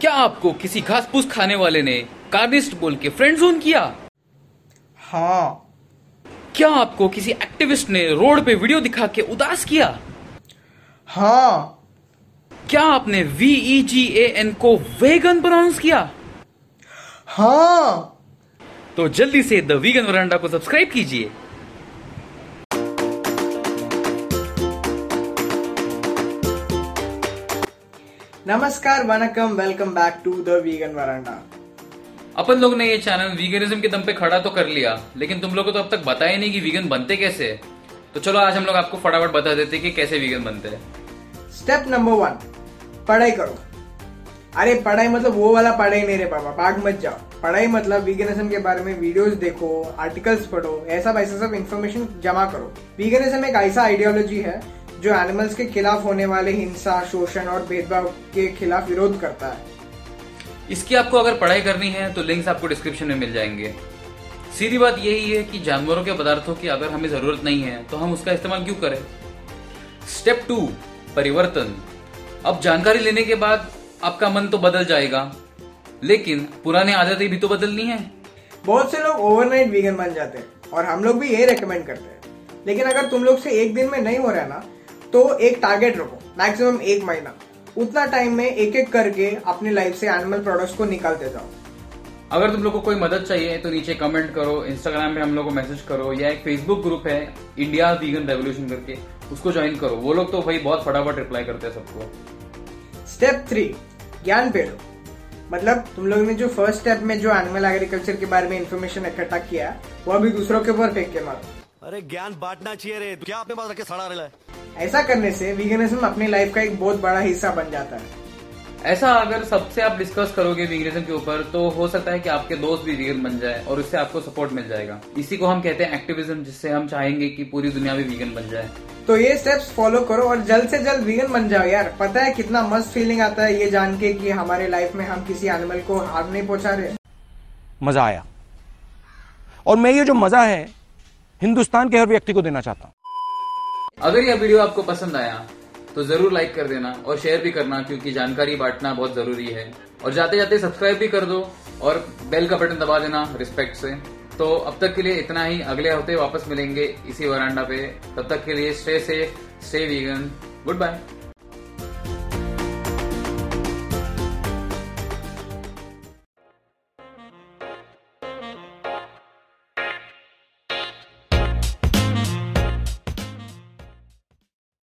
क्या आपको किसी घास फूस खाने वाले ने कार्निस्ट बोल के फ्रेंड जोन किया? हाँ। क्या आपको किसी एक्टिविस्ट ने रोड पे वीडियो दिखा के उदास किया? हाँ। क्या आपने V E G A N को वेगन प्रोनाउंस किया? हाँ। तो जल्दी से द वीगन वरांडा को सब्सक्राइब कीजिए। नमस्कार vanakkam welcome back to the vegan veranda अपन लोग ने ये चैनल वीगनिज्म के दम पे खड़ा तो कर लिया लेकिन तुम लोग को तो अब तक बताया नहीं कि वीगन बनते कैसे है। तो चलो आज हम लोग आपको फटाफट बता देते हैं कि कैसे वीगन बनते हैं। स्टेप नंबर वन पढ़ाई करो। अरे पढ़ाई मतलब वो वाला पढ़ाई नहीं रे पापा भाग मत जाओ। पढ़ाई मतलब वीगनिज्म के बारे में वीडियोस देखो आर्टिकल्स पढ़ो ऐसा वैसा सब इन्फॉर्मेशन जमा करो। वीगनिज्म एक ऐसा आइडियोलॉजी है जो एनिमल्स के खिलाफ होने वाले हिंसा शोषण और भेदभाव के खिलाफ विरोध करता है। इसकी आपको अगर पढ़ाई करनी है तो लिंक्स आपको डिस्क्रिप्शन में मिल जाएँगे। सीधी बात यही है कि जानवरों के पदार्थों की अगर हमें ज़रूरत नहीं है तो हम उसका इस्तेमाल क्यों करें? स्टेप टू परिवर्तन। अब जानकारी लेने के बाद आपका मन तो बदल जाएगा लेकिन पुराने आदतें भी तो बदलनी है। बहुत से लोग ओवरनाइट वीगन बन जाते हैं और हम लोग भी यही रेकमेंड करते हैं। लेकिन अगर तुम लोग से एक दिन में नहीं हो रहा ना तो एक टारगेट रखो मैक्सिमम एक महीना। उतना टाइम में एक एक करके अपनी लाइफ से एनिमल प्रोडक्ट्स को निकालते जाओ अगर तुम लोग को कोई मदद चाहिए तो नीचे कमेंट करो इंस्टाग्राम पे हम लोग को मैसेज करो या एक फेसबुक ग्रुप है इंडिया वीगन रेवोल्यूशन करके उसको ज्वाइन करो। वो लोग तो भाई बहुत फटाफट रिप्लाई करते हैं सबको। स्टेप थ्री ज्ञान पेड़ो। मतलब तुम लोग ने जो फ़र्स्ट स्टेप में जो एनिमल एग्रीकल्चर के बारे में इन्फॉर्मेशन इकट्ठा किया वो अभी दूसरों के ऊपर फेंक के मारो। अरे ज्ञान बांटना चाहिए रे। क्या अपने पास रखे सड़ा रहा है ऐसा करने से वीगनिज्म अपनी लाइफ का एक बहुत बड़ा हिस्सा बन जाता है। ऐसा अगर सबसे आप डिस्कस करोगे वीगनिज्म के ऊपर तो हो सकता है कि आपके दोस्त भी वीगन बन जाए और उससे आपको सपोर्ट मिल जाएगा। इसी को हम कहते हैं एक्टिविज्म जिससे हम चाहेंगे कि पूरी दुनिया भी वीगन बन जाए। तो ये स्टेप्स फॉलो करो और जल्द से जल्द वीगन बन जाओ यार। पता है कितना मस्त फीलिंग आता है ये जान के कि हमारे लाइफ में हम किसी एनिमल को हार्म नहीं पहुँचा रहे। मज़ा आया। और मैं ये जो मज़ा है हिंदुस्तान के हर व्यक्ति को देना चाहता हूँ। अगर यह वीडियो आपको पसंद आया तो ज़रूर लाइक कर देना और शेयर भी करना, क्योंकि जानकारी बांटना बहुत ज़रूरी है। और जाते जाते सब्सक्राइब भी कर दो और बेल का बटन दबा देना रिस्पेक्ट से। तो अब तक के लिए इतना ही। अगले हफ़्ते वापस मिलेंगे इसी वरांडा पे। तब तक के लिए stay safe stay vegan goodbye